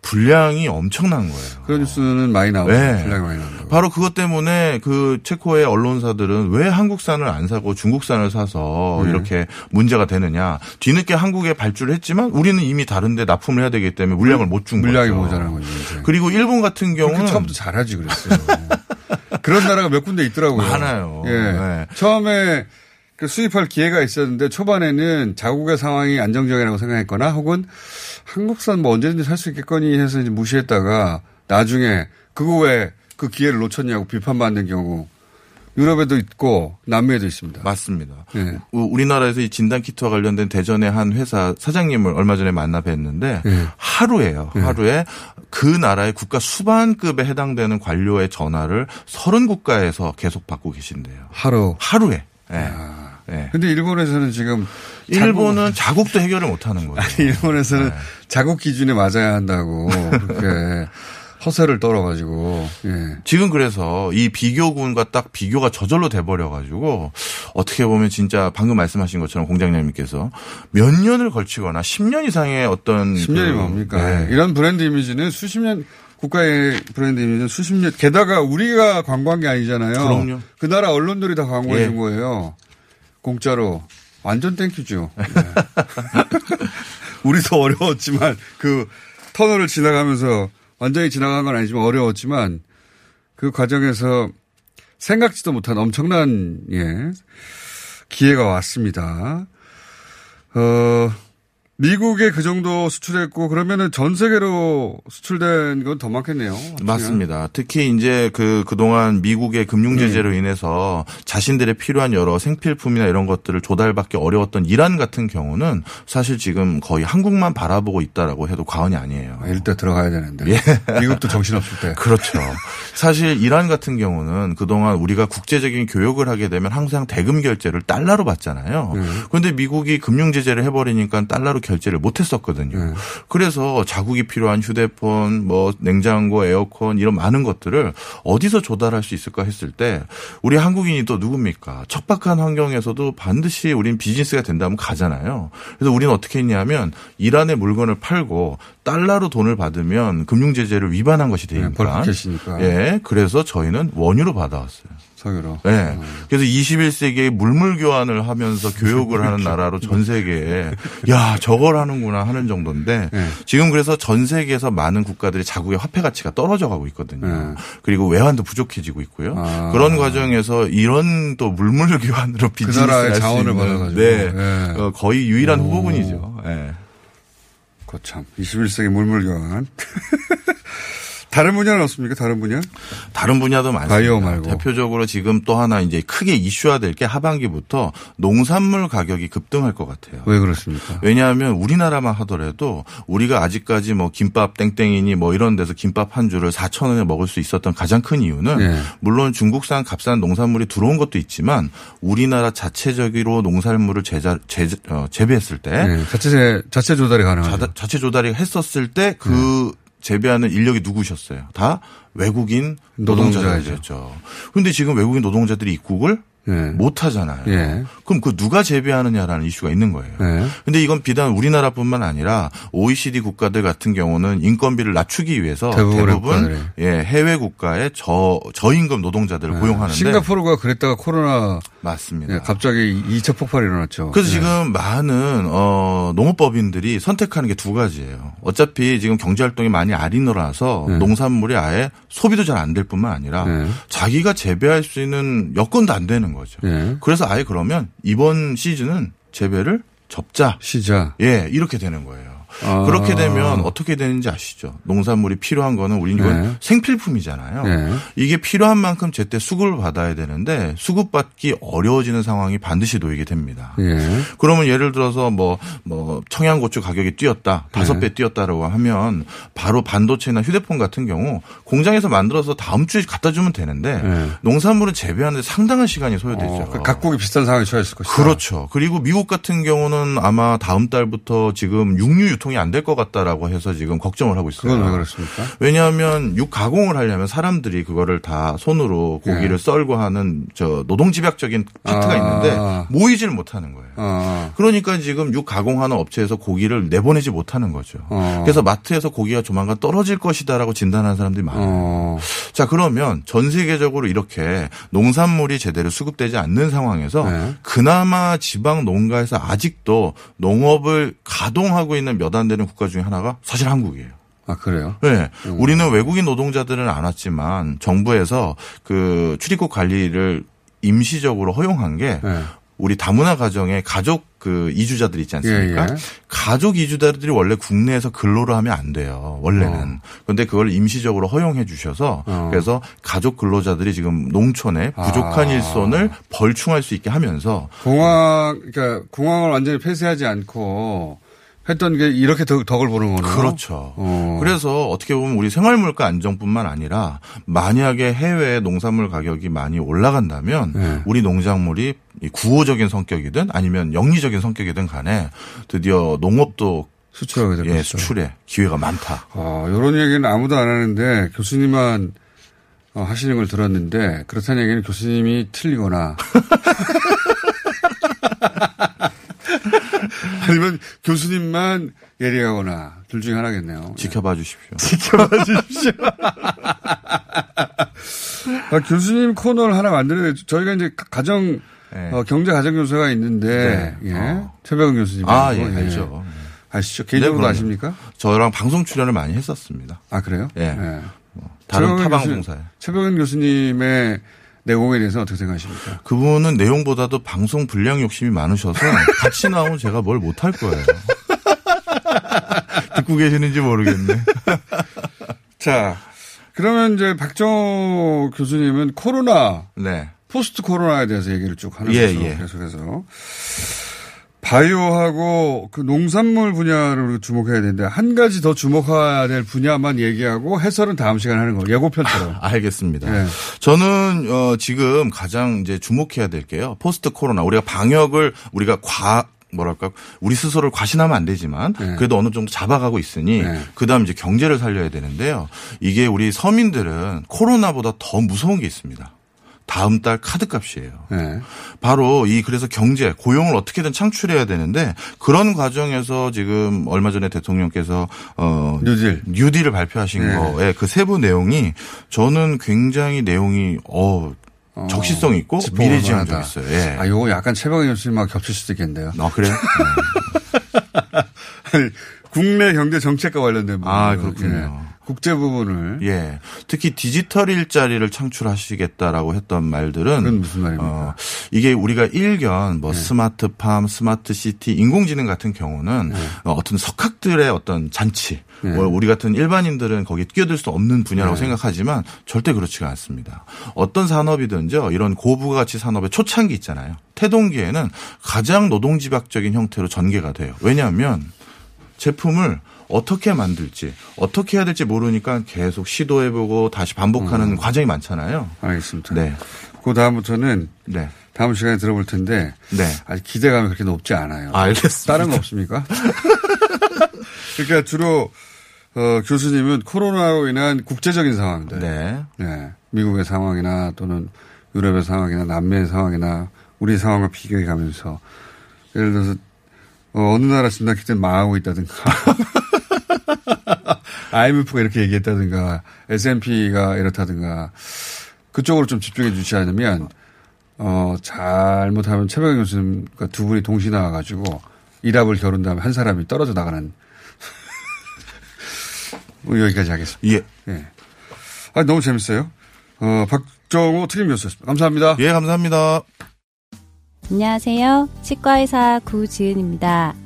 분량이 엄청난 거예요. 그런 뉴스는 많이 나오고 네. 분량이 많이 나온다고. 바로 그것 때문에 그 체코의 언론사들은 왜 한국산을 안 사고 중국산을 사서 네. 이렇게 문제가 되느냐. 뒤늦게 한국에 발주를 했지만 우리는 이미 다른데 납품을 해야 되기 때문에 물량을 못 준 거죠. 물량이 모자란 거죠. 그리고 일본 같은 경우는 처음부터 잘하지 그랬어요. 그런 나라가 몇 군데 있더라고요. 많아요. 예. 네. 처음에 그 수입할 기회가 있었는데 초반에는 자국의 상황이 안정적이라고 생각했거나 혹은 한국산 뭐 언제든지 살 수 있겠거니 해서 이제 무시했다가 나중에 그거 왜 그 기회를 놓쳤냐고 비판받는 경우 유럽에도 있고 남미에도 있습니다. 맞습니다. 예. 우- 우리나라에서 이 진단 키트와 관련된 대전의 한 회사 사장님을 얼마 전에 만나 뵀는데 예. 하루에요. 하루에 그 나라의 국가 수반급에 해당되는 관료의 전화를 30국가에서 계속 받고 계신대요. 하루. 하루에. 예. 예. 근데 일본에서는 지금 일본은 자국 도 해결을 못 하는 거예요. 자국- 일본에서는 자국 기준에 맞아야 한다고 그렇게 (laughs) 허세를 떨어가지고 예. 지금 그래서 이 비교군과 딱 비교가 저절로 돼버려가지고 어떻게 보면 진짜 방금 말씀하신 것처럼 공장장님께서 몇 년을 걸치거나 10년 이상의 어떤 10년이 그- 뭡니까? 네. 이런 브랜드 이미지는 수십 년 국가의 브랜드 이미지는 수십 년 게다가 우리가 광고한 게 아니잖아요. 그럼요. 그 나라 언론들이 다 광고해 준 예. 거예요. 공짜로. 완전 thank you죠. 네. (laughs) 우리도 어려웠지만 그 터널을 지나가면서 완전히 지나간 건 아니지만 어려웠지만 그 과정에서 생각지도 못한 엄청난 예 기회가 왔습니다. 어 미국에 그 정도 수출했고 그러면은 전 세계로 수출된 건 더 많겠네요. 맞습니다. 특히 이제 그 그동안 미국의 금융 제재로 네. 인해서 자신들의 필요한 여러 생필품이나 이런 것들을 조달받기 어려웠던 이란 같은 경우는 사실 지금 거의 한국만 바라보고 있다라고 해도 과언이 아니에요. 아, 이럴 때 들어가야 되는데 예. 미국도 정신없을 때. (laughs) 그렇죠. 사실 이란 같은 경우는 그동안 우리가 국제적인 교역을 하게 되면 항상 대금 결제를 달러로 받잖아요. 네. 그런데 미국이 금융 제재를 해 버리니까 달러로 결제를 못 했었거든요. 네. 그래서 자국이 필요한 휴대폰, 뭐 냉장고, 에어컨 이런 많은 것들을 어디서 조달할 수 있을까 했을 때 우리 한국인이 또 누굽니까? 척박한 환경에서도 반드시 우린 비즈니스가 된다면 가잖아요. 그래서 우리는 어떻게 했냐면 이란의 물건을 팔고 달러로 돈을 받으면 금융 제재를 위반한 것이 되니까. 벌크캐시니까. 예. 그래서 저희는 원유로 받아왔어요. 석유로. 네. 그래서 21세기에 물물 교환을 하면서 교육을 하는 나라로 전 세계에 야 저걸 하는구나 하는 정도인데 네. 지금 그래서 전 세계에서 많은 국가들이 자국의 화폐 가치가 떨어져 가고 있거든요. 네. 그리고 외환도 부족해지고 있고요. 아. 그런 과정에서 이런 또 물물 교환으로 비즈니스를 나라의 할수 자원을 있는 받아가지고. 네. 네. 어, 거의 유일한 후보군이죠. 네. 거참 21세기 물물 교환. (laughs) 다른 분야는 없습니까? 다른 분야? 다른 분야도 많습니다. 바이오 말고. 대표적으로 지금 또 하나 이제 크게 이슈화될 게 하반기부터 농산물 가격이 급등할 것 같아요. 왜 그렇습니까? 왜냐하면 우리나라만 하더라도 우리가 아직까지 뭐 김밥 땡땡이니 뭐 이런 데서 김밥 한 줄을 4천 원에 먹을 수 있었던 가장 큰 이유는 예. 물론 중국산 값싼 농산물이 들어온 것도 있지만 우리나라 자체적으로 농산물을 제자, 제, 어, 재배했을 때 네, 자체 자체 조달이 가능하죠. 자, 자체 조달이 했었을 때그 재배하는 인력이 누구셨어요? 다 외국인. 노동자들이었죠. 그런데 지금 외국인 노동자들이 입국을 예. 못 하잖아요. 예. 그럼 그 누가 재배하느냐라는 이슈가 있는 거예요. 예. 근데 이건 비단 우리나라뿐만 아니라 OECD 국가들 같은 경우는 인건비를 낮추기 위해서 대부분 국가들이. 예, 해외 국가에 저 저임금 노동자들을 고용하는데 네. 싱가포르가 그랬다가 코로나 맞습니다. 예, 갑자기 2차 폭발이 일어났죠. 그래서 예. 지금 많은 어 농업법인들이 선택하는 게 두 가지예요. 어차피 지금 경제 활동이 많이 아리너라서 네. 농산물이 아예 소비도 잘 안 될 뿐만 아니라 네. 자기가 재배할 수 있는 여건도 안 되는 거죠. 예. 그래서 아예 그러면 이번 시즌은 재배를 접자. 시자. 예, 이렇게 되는 거예요. 아. 그렇게 되면 어떻게 되는지 아시죠? 농산물이 필요한 거는 우리 이건 네. 생필품이잖아요. 네. 이게 필요한 만큼 제때 수급을 받아야 되는데 수급받기 어려워지는 상황이 반드시 놓이게 됩니다. 예. 그러면 예를 들어서 뭐, 뭐, 청양고추 가격이 뛰었다, 다섯 네. 배 뛰었다라고 하면 바로 반도체나 휴대폰 같은 경우 공장에서 만들어서 다음 주에 갖다 주면 되는데 네. 농산물은 재배하는데 상당한 시간이 소요되죠. 어, 그 각국이 비슷한 상황에 처했을 것이다. 그렇죠. 그리고 미국 같은 경우는 아마 다음 달부터 지금 육류 유통 이 안 될 것 같다라고 해서 지금 걱정을 하고 있어요. 그건 왜 그렇습니까? 왜냐하면 육 가공을 하려면 사람들이 그거를 다 손으로 고기를 네. 썰고 하는 저 노동 집약적인 파트가 아. 있는데 모이질 못하는 거예요. 어. 그러니까 지금 육 가공하는 업체에서 고기를 내보내지 못하는 거죠. 어. 그래서 마트에서 고기가 조만간 떨어질 것이다라고 진단하는 사람들이 많아요. 어. 자 그러면 전 세계적으로 이렇게 농산물이 제대로 수급되지 않는 상황에서 네. 그나마 지방 농가에서 아직도 농업을 가동하고 있는 몇안 되는 국가 중에 하나가 사실 한국이에요. 아, 그래요? 네. 우리는 외국인 노동자들은 안 왔지만 정부에서 그 출입국 관리를 임시적으로 허용한 게 네. 우리 다문화 가정의 가족 그 이주자들 있지 않습니까? 예, 예. 가족 이주자들이 원래 국내에서 근로를 하면 안 돼요. 원래는. 그런데 그걸 임시적으로 허용해 주셔서 어. 그래서 가족 근로자들이 지금 농촌에 부족한 아. 일손을 벌충할 수 있게 하면서 공항, 그러니까 공항을 완전히 폐쇄하지 않고 했던 게 이렇게 덕, 덕을 보는 거네요. 그렇죠. 어. 그래서 어떻게 보면 우리 생활물가 안정뿐만 아니라 만약에 해외 농산물 가격이 많이 올라간다면 네. 우리 농작물이 이 구호적인 성격이든 아니면 영리적인 성격이든 간에 드디어 농업도 수출하게 될 예. 수출에 기회가 많다. 어, 이런 얘기는 아무도 안 하는데 교수님만 어, 하시는 걸 들었는데 그렇다는 얘기는 교수님이 틀리거나 (laughs) (laughs) 아니면 교수님만 예리하거나 둘 중에 하나겠네요. 지켜봐 주십시오. (laughs) 지켜봐 주십시오. (laughs) 아, 교수님 코너를 하나 만들어야 돼. 저희가 이제 가정 네. 어, 경제 가정 교수가 있는데 네. 예. 어. 최백은 교수님 아, 예, 알죠. 아시죠? 개인적으로 그럼요. 아십니까? 저랑 방송 출연을 많이 했었습니다. 아 그래요? 예. 네. 다른 타방송사에. 교수- 최백은 교수님의 내공에 대해서 어떻게 생각하십니까? 그분은 내용보다도 방송 분량 욕심이 많으셔서 (laughs) 같이 나오면 제가 뭘 못할 거예요. (laughs) 듣고 계시는지 모르겠네. (laughs) 자, 그러면 이제 박정호 교수님은 코로나 네. 포스트 코로나에 대해서 얘기를 쭉 하는 예, 거죠. 예. 계속해서 바이오하고 그 농산물 분야를 주목해야 되는데 한 가지 더 주목해야 될 분야만 얘기하고 해설은 다음 시간에 하는 거 예고편처럼. 알겠습니다. 네. 저는 어 지금 가장 이제 주목해야 될 게요. 포스트 코로나 우리가 방역을 우리가 과 뭐랄까 우리 스스로를 과신하면 안 되지만 네. 그래도 어느 정도 잡아가고 있으니 네. 그다음 이제 경제를 살려야 되는데요. 이게 우리 서민들은 코로나보다 더 무서운 게 있습니다. 다음 달 카드값이에요. 네. 바로 이 그래서 경제 고용을 어떻게든 창출해야 되는데 그런 과정에서 지금 얼마 전에 대통령께서 어 뉴딜. 뉴딜을 발표하신 네. 거의 그 세부 내용이 저는 굉장히 내용이 어 적시성 있고 짚어볼 미래지향적. 있어요. 예. 아, 요거 약간 최배근 교수님하고 겹칠 수도 있겠는데요. 아 그래요? (laughs) 국내 경제 정책과 관련된 부분. 아 그렇군요. 국제 부분을 예. 특히 디지털 일자리를 창출하시겠다라고 했던 말들은 그건 무슨 말입니까? 어, 이게 우리가 일견 네. 뭐 스마트팜, 스마트시티, 인공지능 같은 경우는 네. 어, 어떤 석학들의 어떤 잔치, 뭐 우리 같은 일반인들은 거기에 끼어들 수 없는 분야라고 네. 생각하지만 절대 그렇지가 않습니다. 어떤 산업이든지요, 이런 고부가치 산업의 초창기 있잖아요. 태동기에는 가장 노동집약적인 형태로 전개가 돼요. 왜냐하면 제품을 어떻게 만들지, 어떻게 해야 될지 모르니까 계속 시도해보고 다시 반복하는 음. 과정이 많잖아요. 알겠습니다. 네. 그 다음부터는 네. 다음 시간에 들어볼 텐데 네. 아직 기대감이 그렇게 높지 않아요. 알겠습니다. 다른 거 없습니까? (laughs) 그러니까 주로 어, 교수님은 코로나로 인한 국제적인 상황들, 네. 네. 미국의 상황이나 또는 유럽의 상황이나 남미의 상황이나 우리 상황과 비교해 가면서 예를 들어서 어, 어느 나라 진단 키트는 망하고 있다든가 (laughs) (laughs) IMF가 이렇게 얘기했다든가 S&P가 이렇다든가 그쪽으로 좀 집중해 주지 않으면 어, 잘못하면 최백영 교수님과 두 분이 동시에 나와가지고 일합을 겨룬 다음에 한 사람이 떨어져 나가는 (laughs) 뭐 여기까지 하겠습니다. 예. 예. 아, 너무 재밌어요. 어, 박정호 특임 교수였습니다. 감사합니다. 예, 감사합니다. 안녕하세요. 치과의사 구지은입니다.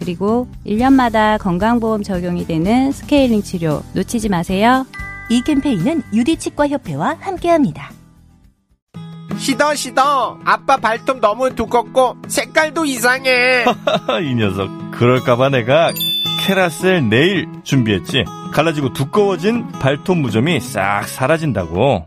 그리고 1년마다 건강보험 적용이 되는 스케일링 치료 놓치지 마세요. 이 캠페인은 유디치과협회와 함께합니다. 시더 시더. 아빠 발톱 너무 두껍고 색깔도 이상해. (laughs) 이 녀석. 그럴까봐 내가 캐라셀 네일 준비했지. 갈라지고 두꺼워진 발톱 무좀이 싹 사라진다고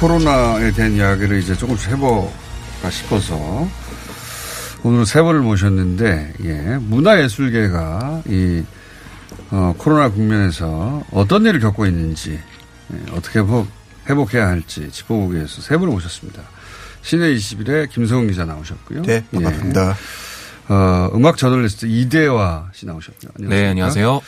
코로나에 대한 이야기를 이제 조금씩 해볼까 싶어서 오늘 세 분을 모셨는데, 예, 문화예술계가 이, 어, 코로나 국면에서 어떤 일을 겪고 있는지, 예, 어떻게 회복, 회복해야 할지 짚어보기 위해서 세 분을 모셨습니다. 시내 21의 김성훈 기자 나오셨고요. 네, 반갑습니다. 예. 어, 음악 저널리스트 이대화 씨 나오셨고요. 안녕하십니까? 네, 안녕하세요.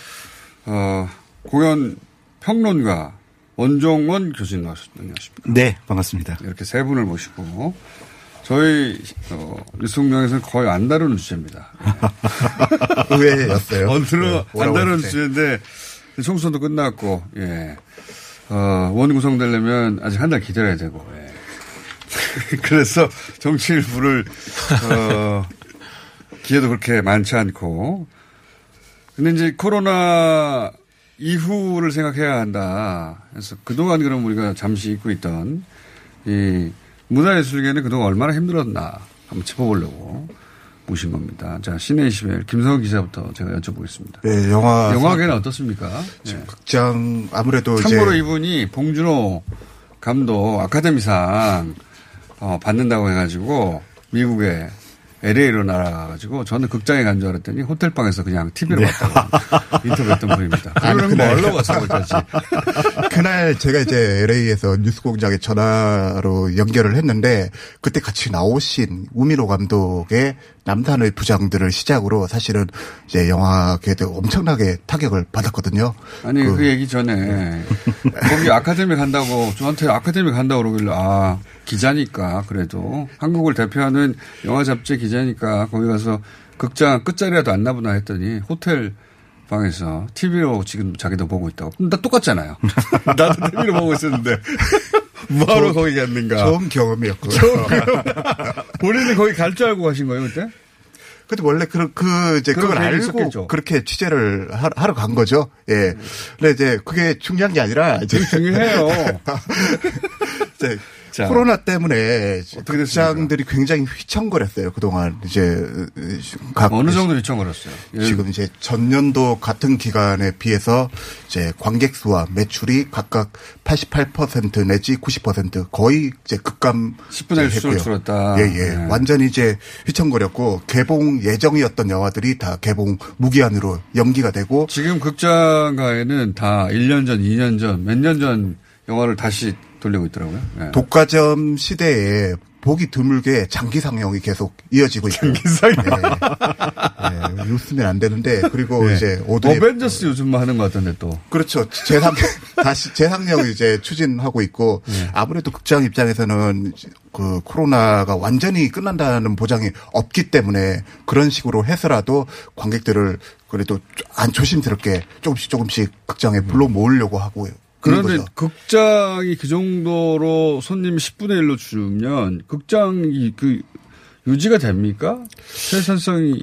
어, 공연 평론가 원종원 교수님 나오셨습니다. 안녕하십니까? 네, 반갑습니다. 이렇게 세 분을 모시고 저희 어, 뉴스공장에서는 거의 안 다루는 주제입니다. (laughs) 의외였어요. 언제나 네, 안 다루는. 주제인데 총선도 끝났고 예. 어, 원 구성되려면 아직 한 달 기다려야 되고 예. (laughs) 그래서 정치 일 부를 어, 기회도 그렇게 많지 않고 근데 이제 코로나 이후를 생각해야 한다. 그래서 그동안 그럼 우리가 잠시 잊고 있던 이 문화예술계는 그동안 얼마나 힘들었나 한번 짚어보려고 모신 겁니다. 자, 시내 21 김성훈 기자부터 제가 여쭤보겠습니다. 네, 영화. 영화계는 어떻습니까? 네. 극장 아무래도 참고로 이분이 봉준호 감독 아카데미상 어, 받는다고 해가지고 미국에 LA로 날아가가지고 저는 극장에 간 줄 알았더니 호텔 방에서 그냥 TV로 네. 봤다고 (laughs) 인터뷰했던 분입니다. 뭐 그날- 얼로 가서 보자지. 그날 제가 이제 LA에서 뉴스공장에 전화로 연결을 했는데 그때 같이 나오신 우민호 감독의 남산의 부장들을 시작으로 사실은 이제 영화계도 엄청나게 타격을 받았거든요. 아니 그, 얘기 전에 (laughs) 거기 아카데미 간다고 저한테 아카데미 간다고 그러길래 아 기자니까 그래도 한국을 대표하는 영화 잡지 기자니까 거기 가서 극장 끝자리라도 안 나보나 했더니 호텔 방에서 TV로 지금 자기도 보고 있다고. 나 똑같잖아요. (laughs) 나도 TV로 보고 있었는데 (laughs) 뭐하러 거기 갔는가. 좋은 경험이었고요. 좋은 경험. (laughs) 본인은 거기 갈 줄 알고 가신 거예요 그때? 근데 원래 그, 그, 이제 그걸 알고 있었겠죠. 그렇게 취재를 하- 하러 간 거죠. 예. 근데 이제 그게 중요한 게 아니라 이제 중요해요. 자. 코로나 때문에 어떻게? 극장들이 굉장히 휘청거렸어요. 그동안 이제 각 어느 정도 휘청거렸어요? 예. 지금 이제 전년도 같은 기간에 비해서 이제 관객 수와 매출이 각각 88% 내지 90% 거의 이제 급감 10분의 1 수를 줄었다. 예, 예. 네. 완전히 이제 휘청거렸고 개봉 예정이었던 영화들이 다 개봉 무기한으로 연기가 되고 지금 극장가에는 다 1년 전, 2년 전, 몇 년 전 영화를 다시 돌리고 있더라고요. 예. 독과점 시대에 보기 드물게 장기 상영이 계속 이어지고 있고. 장기 상영. 예, 예, 웃으면 안 되는데 그리고 예. 이제 오드리 어벤져스 요즘 하는 것 같던데 또. 그렇죠. 재상 (laughs) 다시 재상영을 이제 추진하고 있고 네. 아무래도 극장 입장에서는 그 코로나가 완전히 끝난다는 보장이 없기 때문에 그런 식으로 해서라도 관객들을 그래도 안 조심스럽게 조금씩 조금씩 극장에 불러 모으려고 하고 그런데 거죠. 극장이 그 정도로 손님 10분의 1로 줄면 극장이 그 유지가 됩니까? 생산성이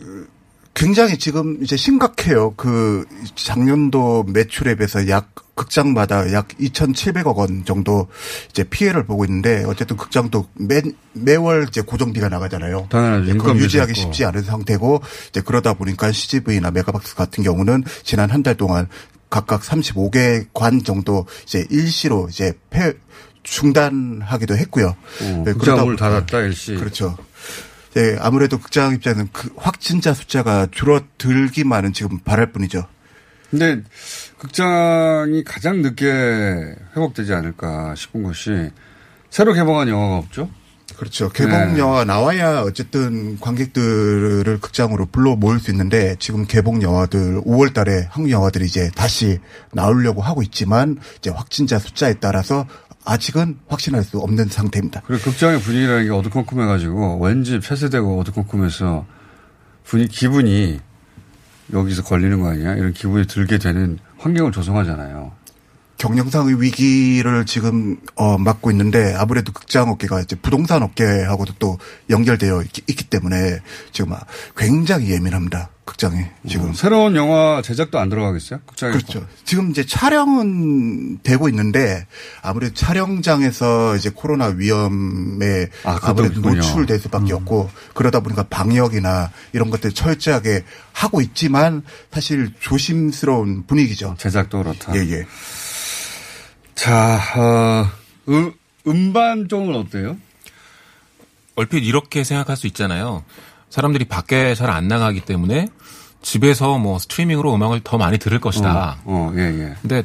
굉장히 지금 이제 심각해요. 그 작년도 매출에 비해서 약 극장마다 약 2,700억 원 정도 이제 피해를 보고 있는데 어쨌든 극장도 매 매월 이제 고정비가 나가잖아요. 당연하죠. 네, 그걸 유지하기. 쉽지 않은 상태고 이제 그러다 보니까 CGV나 메가박스 같은 경우는 지난 한 달 동안 각각 35개 관 정도 이제 일시로 이제 폐 중단하기도 했고요. 네, 극장 그러다 문을 보니까- 닫았다 일시. 그렇죠. 네, 아무래도 극장 입장에서는 그 확진자 숫자가 줄어들기만은 지금 바랄 뿐이죠. 근데 극장이 가장 늦게 회복되지 않을까 싶은 것이 새로 개봉한 영화가 없죠? 그렇죠. 개봉 네. 영화가 나와야 어쨌든 관객들을 극장으로 불러 모을 수 있는데 지금 개봉 영화들 5월 달에 한국 영화들이 이제 다시 나오려고 하고 있지만 이제 확진자 숫자에 따라서 아직은 확신할 수 없는 상태입니다. 그리고 극장의 분위기라는 게 어두컴컴해가지고 왠지 폐쇄되고 어두컴컴해서 분위 기분이 여기서 걸리는 거 아니야? 이런 기분이 들게 되는 환경을 조성하잖아요. 경영상의 위기를 지금 어 맞고 있는데 아무래도 극장 업계가 이제 부동산 업계하고도 또 연결되어 있기, 있기 때문에 지금 아, 굉장히 예민합니다. 극장이 지금. 음, 새로운 영화 제작도 안 들어가겠어요? 극장에 그렇죠. 지금 이제 촬영은 되고 있는데 아무래도 촬영장에서 이제 코로나 위험에 아, 아무래도 있군요. 음. 노출될 수밖에 없고 그러다 보니까 방역이나 이런 것들 철저하게 하고 있지만 사실 조심스러운 분위기죠. 제작도 그렇다. 예, 예. 자, 어, 음, 음반 쪽은 어때요? 얼핏 이렇게 생각할 수 있잖아요. 사람들이 밖에 잘 안 나가기 때문에 집에서 뭐 스트리밍으로 음악을 더 많이 들을 것이다. 어, 예, 예. 근데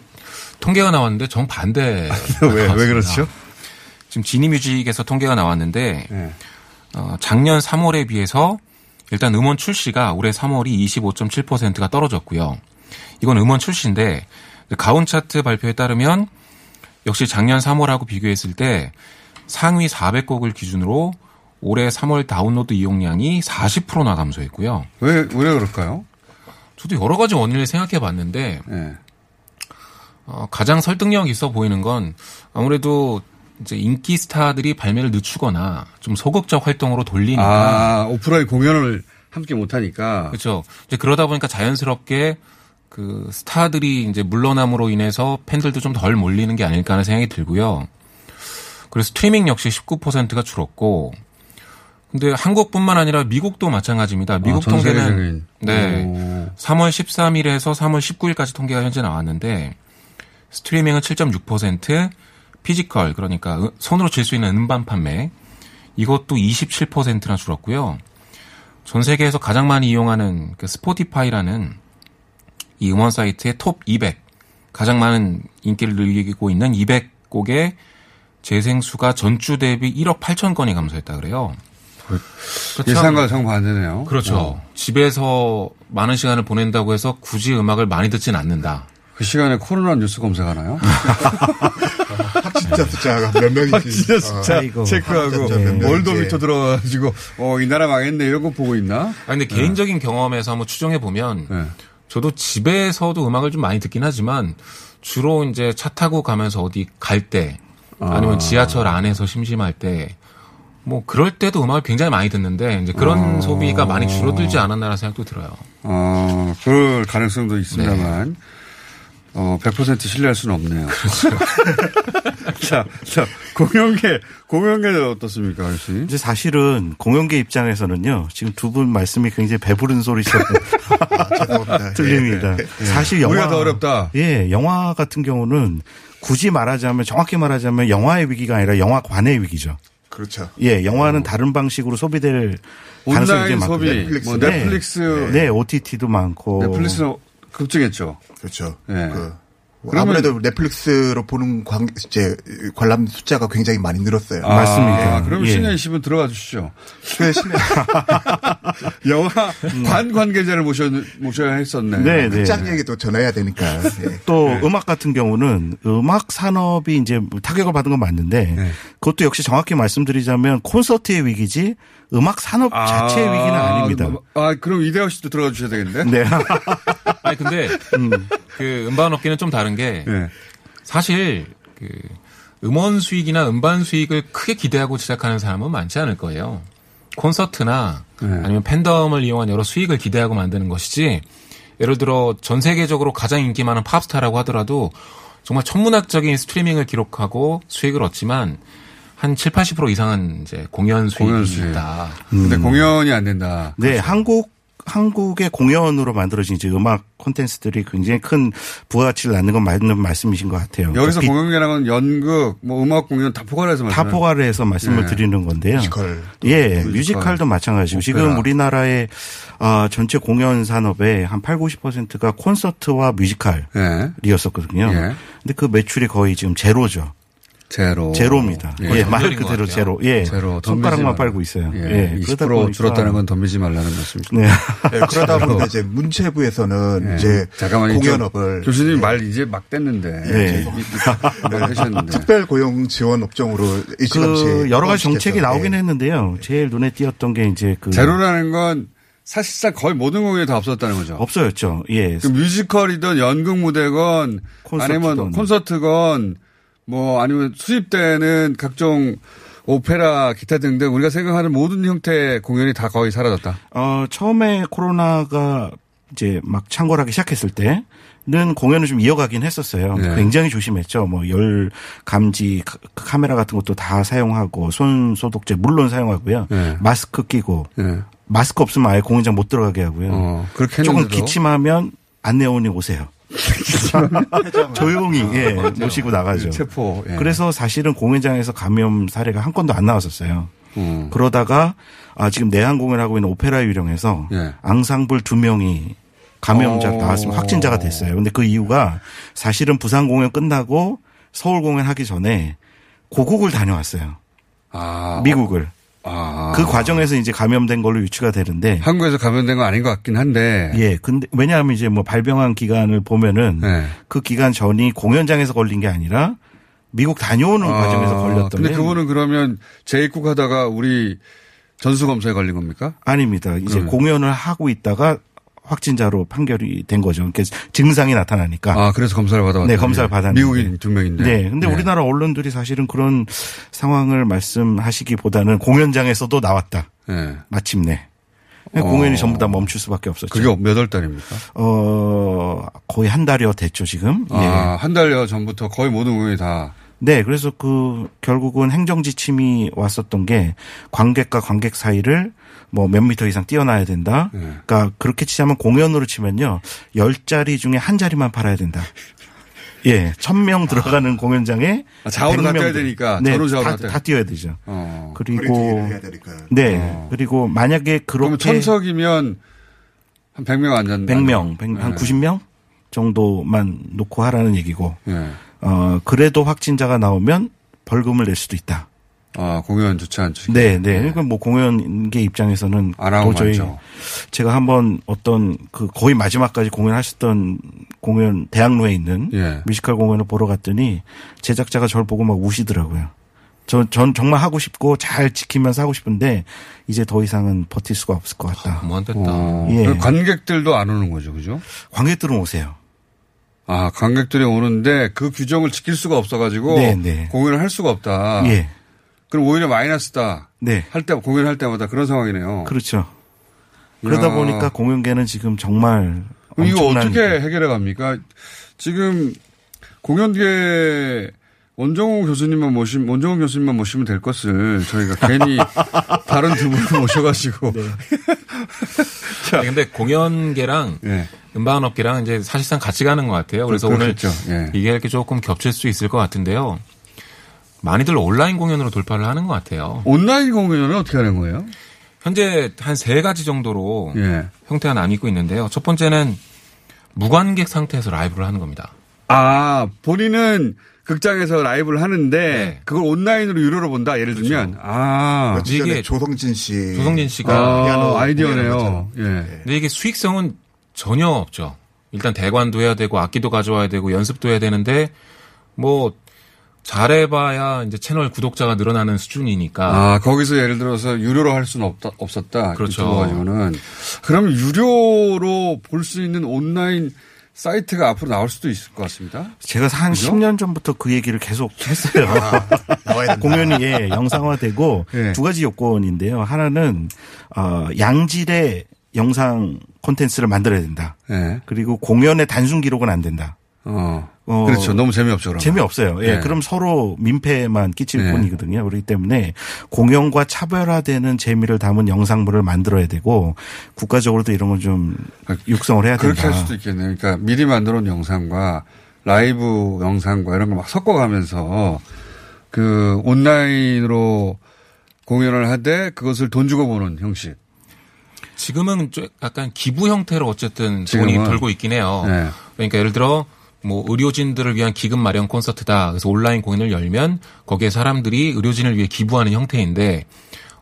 통계가 나왔는데 정 반대. (laughs) 왜, 왜 그렇죠? 지금 지니뮤직에서 통계가 나왔는데 네. 어, 작년 3월에 비해서 일단 음원 출시가 올해 3월이 25.7%가 떨어졌고요. 이건 음원 출시인데 가온 차트 발표에 따르면 역시 작년 3월하고 비교했을 때 상위 400곡을 기준으로 올해 3월 다운로드 이용량이 40%나 감소했고요. 왜, 왜 그럴까요? 저도 여러 가지 원인을 생각해 봤는데 네. 어, 가장 설득력 있어 보이는 건 아무래도 이제 인기 스타들이 발매를 늦추거나 좀 소극적 활동으로 돌리니까 아, 오프라인 공연을 함께 못하니까. 그렇죠. 이제 그러다 보니까 자연스럽게 그 스타들이 이제 물러남으로 인해서 팬들도 좀 덜 몰리는 게 아닐까 하는 생각이 들고요. 그래서 스트리밍 역시 19%가 줄었고, 근데 한국뿐만 아니라 미국도 마찬가지입니다. 미국 아, 전 통계는. 네 오. 3월 13일에서 3월 19일까지 통계가 현재 나왔는데 스트리밍은 7.6%, physical 그러니까 으- 손으로 쥘 수 있는 음반 판매 이것도 27%나 줄었고요. 전 세계에서 가장 많이 이용하는 그 스포티파이라는 이 음원 사이트의 톱 200 가장 많은 인기를 누리고 있는 200곡의 재생수가 전주 대비 1억 8천 건이 감소했다 그래요. 예상과 정반대네요. 그렇죠. 어. 집에서 많은 시간을 보낸다고 해서 굳이 음악을 많이 듣진 않는다. 그 시간에 코로나 뉴스 검색하나요? (laughs) 확진자 숫자가 몇 명이지. 확진자 숫자 아이고, 체크하고. 월도미터 들어가지고 어, 이 나라 망했네 이런 거 보고 있나? 아 근데 개인적인 경험에서 한번 추정해 보면 네. 저도 집에서도 음악을 좀 많이 듣긴 하지만 주로 이제 차 타고 가면서 어디 갈 때 아니면 아. 지하철 안에서 심심할 때 뭐 그럴 때도 음악을 굉장히 많이 듣는데 이제 그런 어. 소비가 많이 줄어들지 않았나라는 생각도 들어요. 어, 그럴 가능성도 있습니다만, 어, 100% 신뢰할 수는 없네요. (laughs) 자, 자, 공연계, 공연계는 어떻습니까, 혹시? 이제 사실은 공연계 입장에서는요, 지금 두 분 말씀이 굉장히 배부른 소리처럼 (laughs) (laughs) 들립니다. 예. 사실 영화. 우리가 더 어렵다. 예, 영화 같은 경우는 굳이 말하자면, 정확히 말하자면 영화의 위기가 아니라 영화관의 위기죠. 그렇죠. 예, 영화는 다른 방식으로 소비될 가능성이 소비, 많거든요. 뭐 네. 넷플릭스. 네, OTT도 많고. 넷플릭스는 급증했죠. 그렇죠. 예. 그 아무래도 넷플릭스로 보는 관, 이제 관람 숫자가 굉장히 많이 늘었어요. 아, 그럼 예. 신현 씨분 들어가 주시죠. 그 신의 (laughs) 영화 관 관계자를 모셔, 모셔야 했었네. 네, 네. 극장 얘기도 전해야 되니까. 예. 또 음악 같은 경우는 음악 산업이 이제 타격을 받은 건 맞는데 네. 그것도 역시 정확히 말씀드리자면 콘서트의 위기지 음악 산업 자체의 위기는 아닙니다. 아, 그럼 이대호 씨도 들어가 주셔야 되겠는데? 네. (laughs) 아니 근데 그 음반 업계는 좀 다른 게 네. 사실 그 음원 수익이나 음반 수익을 크게 기대하고 시작하는 사람은 많지 않을 거예요. 콘서트나 네. 아니면 팬덤을 이용한 여러 수익을 기대하고 만드는 것이지 예를 들어 전 세계적으로 가장 인기 많은 팝스타라고 하더라도 정말 천문학적인 스트리밍을 기록하고 수익을 얻지만 한 7, 80% 이상은 이제 공연 수익이 공연 수익. 있다. 근데 공연이 안 된다. 네, 한국 한국의 공연으로 만들어진 이제 음악 콘텐츠들이 굉장히 큰 부가가치를 낳는 건 맞는 말씀이신 것 같아요. 여기서 비- 공연계라는 연극, 뭐 음악 공연 다 포괄해서 다 말씀하시는 포괄을 해서 말씀을 네. 드리는 건데요. 뮤지컬. 예, 뮤지컬. 뮤지컬도 마찬가지고 지금 오페라. 우리나라의 어, 전체 공연 산업의 한 8, 90%가 콘서트와 뮤지컬이었었거든요. 예. 근데 그 매출이 거의 지금 제로죠. 제로. 제로입니다. 예. 예, 말 그대로. 제로. 예. 제로. 손가락만 빨고 마. 있어요. 예. 예. 20% 그러다 보니까 줄었다는 건 덤비지 말라는 말씀이죠. 네. 네, 그러다 보니까 이제 문체부에서는 예. 이제 잠깐만요. 공연업을 교수님 말 이제 막 됐는데. 네. 말 하셨는데. 특별 고용 지원 업종으로 일찌감치 그 여러 가지 정책이 나오긴 예. 했는데요. 제일 눈에 띄었던 게 이제 그 제로라는 건 사실상 거의 모든 공연이 다 없었다는 거죠. 없어졌죠. 예. 그 뮤지컬이든 연극 무대건 콘서트든. 아니면 콘서트건 뭐 아니면 수입되는 각종 오페라 기타 등등 우리가 생각하는 모든 형태의 공연이 다 거의 사라졌다. 어, 처음에 코로나가 이제 막 창궐하기 시작했을 때 는 공연을 좀 이어가긴 했었어요. 네. 굉장히 조심했죠. 뭐 열 감지 카- 카메라 같은 것도 다 사용하고 손 소독제 물론 사용하고요. 네. 마스크 끼고 네. 마스크 없으면 아예 공연장 못 들어가게 하고요. 어, 그렇게 조금 기침하면 안내원이 오세요. (laughs) 조용히 예, 모시고 나가죠. 체포. 예. 그래서 사실은 공연장에서 감염 사례가 한 건도 안 나왔었어요. 음. 그러다가 아, 지금 내한 공연하고 있는 오페라 유령에서 예. 앙상블 두 명이 감염자 어. 나왔으면 확진자가 됐어요. 근데 그 이유가 사실은 부산 공연 끝나고 서울 공연 하기 전에 고국을 다녀왔어요. 아, 미국을. 아. 그 과정에서 이제 감염된 걸로 유추가 되는데 한국에서 감염된 건 아닌 것 같긴 한데. 예, 근데 왜냐하면 이제 뭐 발병한 기간을 보면은 네. 그 기간 전이 공연장에서 걸린 게 아니라 미국 다녀오는 과정에서 걸렸던 근데 그분은 그러면 재입국하다가 우리 전수 검사에 걸린 겁니까? 아닙니다. 이제 그러면. 공연을 하고 있다가 확진자로 판결이 된 거죠. 그러니까 증상이 나타나니까. 아, 그래서 검사를 받아왔다. 네, 검사를 받았는데. 미국인 두 명인데. 네. 근데 우리나라 언론들이 사실은 그런 상황을 말씀하시기보다는 공연장에서도 나왔다. 네. 마침내. 어. 공연이 전부 다 멈출 수밖에 없었죠. 그게 몇 월 달입니까? 어, 거의 한 달여 됐죠, 지금. 예. 아, 한 달여 전부터 거의 모든 공연이 다. 네, 그래서 그 결국은 행정 지침이 왔었던 게 관객과 관객 사이를 뭐 몇 미터 이상 뛰어나야 된다. 네. 그러니까 그렇게 치자면 공연으로 치면요. 열 자리 중에 한 자리만 팔아야 된다. (laughs) 예, 천 명 들어가는 공연장에 아, 좌우로 다 100명 뛰어야 들- 되니까. 네, 좌우로 다, 다 뛰어야 다 뛰어야 되죠. 어. 그리고 프리티를 해야 되니까. 네, 그리고 만약에 그렇게 천석이면 한 100명 앉았는 100명, 100, 한 네. 90명 정도만 놓고 하라는 얘기고. 예. 어, 그래도 확진자가 나오면 벌금을 낼 수도 있다. 아, 공연 좋지 않죠. 네, 네. 그러니까 뭐 공연계 입장에서는 안 하고 도저히 많죠. 제가 한번 어떤 그 거의 마지막까지 공연하셨던 공연 대학로에 있는 예. 뮤지컬 공연을 보러 갔더니 제작자가 저를 보고 막 우시더라고요. 저, 전 정말 하고 싶고 잘 지키면서 하고 싶은데 이제 더 이상은 버틸 수가 없을 것 같다. 무한됐다. 어, 예. 그 관객들도 안 오는 거죠, 그죠? 관객들은 오세요. 아, 관객들이 오는데 그 규정을 지킬 수가 없어가지고 네, 네. 공연을 할 수가 없다. 예. 그럼 오히려 마이너스다. 네. 할 때, 공연할 때마다 그런 상황이네요. 그렇죠. 그러다 야. 보니까 공연계는 지금 정말 이거 어떻게 해결해 갑니까? 지금 공연계 원정호 교수님만 모시면, 원정호 교수님만 모시면 될 것을 저희가 괜히 (laughs) 다른 두 분을 모셔가지고. 네. (laughs) 아니, 근데 공연계랑 음반업계랑 이제 사실상 같이 가는 것 같아요. 그래서 오늘 그렇겠죠. 예. 이게 이렇게 조금 겹칠 수 있을 것 같은데요. 많이들 온라인 공연으로 돌파를 하는 것 같아요. 온라인 공연은 어떻게 하는 거예요? 현재 한 세 가지 정도로 예. 형태가 나뉘고 있는데요. 첫 번째는 무관객 상태에서 라이브를 하는 겁니다. 아, 본인은 극장에서 라이브를 하는데 네. 그걸 온라인으로 유료로 본다. 예를 들면 아 며칠 전에 조성진 씨 조성진 씨가 아, 아이디어네요. 예. 근데 이게 수익성은 전혀 없죠. 일단 대관도 해야 되고 악기도 가져와야 되고 연습도 해야 되는데 뭐 잘해봐야 이제 채널 구독자가 늘어나는 수준이니까 아 거기서 예를 들어서 유료로 할 수는 없다, 없었다. 그렇죠. 가지고는 그럼 유료로 볼 수 있는 온라인 사이트가 앞으로 나올 수도 있을 것 같습니다. 제가 한 그죠? 10년 전부터 그 얘기를 계속 했어요. 공연이 예, 영상화되고 예. 두 가지 요건인데요. 하나는 어, 양질의 영상 콘텐츠를 만들어야 된다. 예. 그리고 공연의 단순 기록은 안 된다. 어. 어, 그렇죠. 너무 재미없죠. 그럼. 재미없어요. 예, 네. 그럼 서로 민폐만 끼칠 네. 뿐이거든요. 그렇기 때문에 공연과 차별화되는 재미를 담은 영상물을 만들어야 되고 국가적으로도 이런 건좀 육성을 해야 아, 그렇게 된다. 할 수도 있겠네요. 그러니까 미리 만들어 놓은 영상과 라이브 영상과 이런 걸막 섞어가면서 그 온라인으로 공연을 하되 그것을 돈 주고 보는 형식. 지금은 좀 약간 기부 형태로 어쨌든 돈이 지금은. 돌고 있긴 해요. 네. 그러니까 예를 들어 뭐 의료진들을 위한 기금 마련 콘서트다. 그래서 온라인 공연을 열면 거기에 사람들이 의료진을 위해 기부하는 형태인데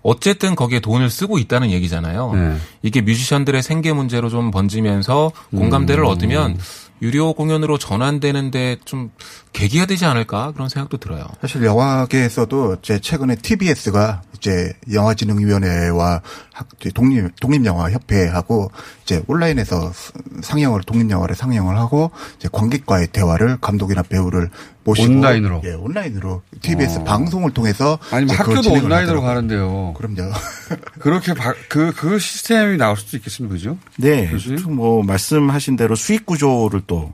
어쨌든 거기에 돈을 쓰고 있다는 얘기잖아요. 네. 이게 뮤지션들의 생계 문제로 좀 번지면서 공감대를 음. 얻으면 유료 공연으로 전환되는데 좀 계기가 되지 않을까 그런 생각도 들어요. 사실 영화계에서도 제 최근에 TBS가 이제 영화진흥위원회와 독립 독립영화 협회하고 이제 온라인에서 상영을 독립영화를 상영을 하고 이제 관객과의 대화를 감독이나 배우를 모시고 온라인으로? 예 온라인으로 TBS 어. 방송을 통해서 아니면 그걸 학교도 온라인으로. 가는데요. 그럼요. (laughs) 그렇게 바- 그, 그 시스템이 나올 수도 있겠습니다. 그죠? 네. 교수님? 뭐 말씀하신 대로 수익 구조를 또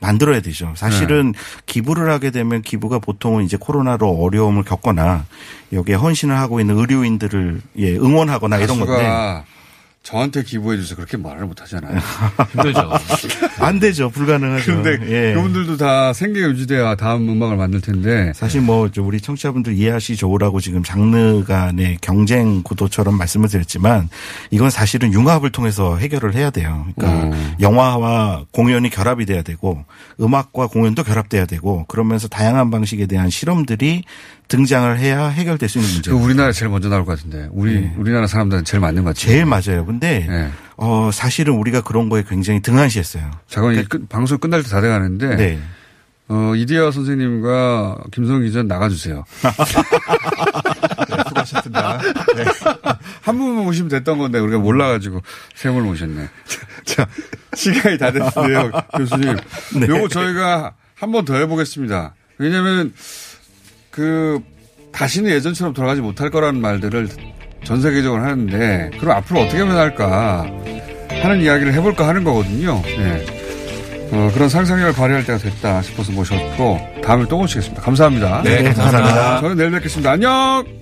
만들어야 되죠. 사실은 네. 기부를 하게 되면 기부가 보통은 이제 코로나로 어려움을 겪거나 여기에 헌신을 하고 있는 의료인들을 예, 응원하거나 이런 건데 저한테 기부해 주세요. 그렇게 말을 못 하잖아요. (laughs) 힘들죠. 안 되죠. 불가능하죠. 근데 예. 그분들도 다 생계가 유지돼야 다음 음악을 만들 텐데. 사실 뭐저 우리 청취자분들 이해하시 좋으라고 지금 장르 간의 경쟁 구도처럼 말씀을 드렸지만 이건 사실은 융합을 통해서 해결을 해야 돼요. 그러니까 음. 영화와 공연이 결합이 돼야 되고 음악과 공연도 결합돼야 되고 그러면서 다양한 방식에 대한 실험들이 등장을 해야 해결될 수 있는 그 문제예요. 우리나라 제일 먼저 나올 것 같은데. 우리, 우리나라 사람들은 제일 맞는 것 같아요. 제일 맞아요. 근데 네. 어 사실은 우리가 그런 거에 굉장히 등한시했어요. 잠깐 이 끝- 방송 끝날 때 다 돼가는데. 네. 어, 이디아 선생님과 김성 기자 나가주세요. (laughs) 수고하셨습니다. 네. 한 분만 모시면 됐던 건데 우리가 몰라가지고 세 분을 모셨네. (laughs) 자, 시간이 다 됐는데요, 교수님. 네. 요거 저희가 한 번 더 해보겠습니다. 왜냐면 그 다시는 예전처럼 돌아가지 못할 거라는 말들을 전 세계적으로 하는데 그럼 앞으로 어떻게 변할까 하는 이야기를 해볼까 하는 거거든요. 네. 어, 그런 상상력을 발휘할 때가 됐다 싶어서 모셨고 다음에 또 모시겠습니다. 감사합니다. 네, 감사합니다. 저는 내일 뵙겠습니다. 안녕!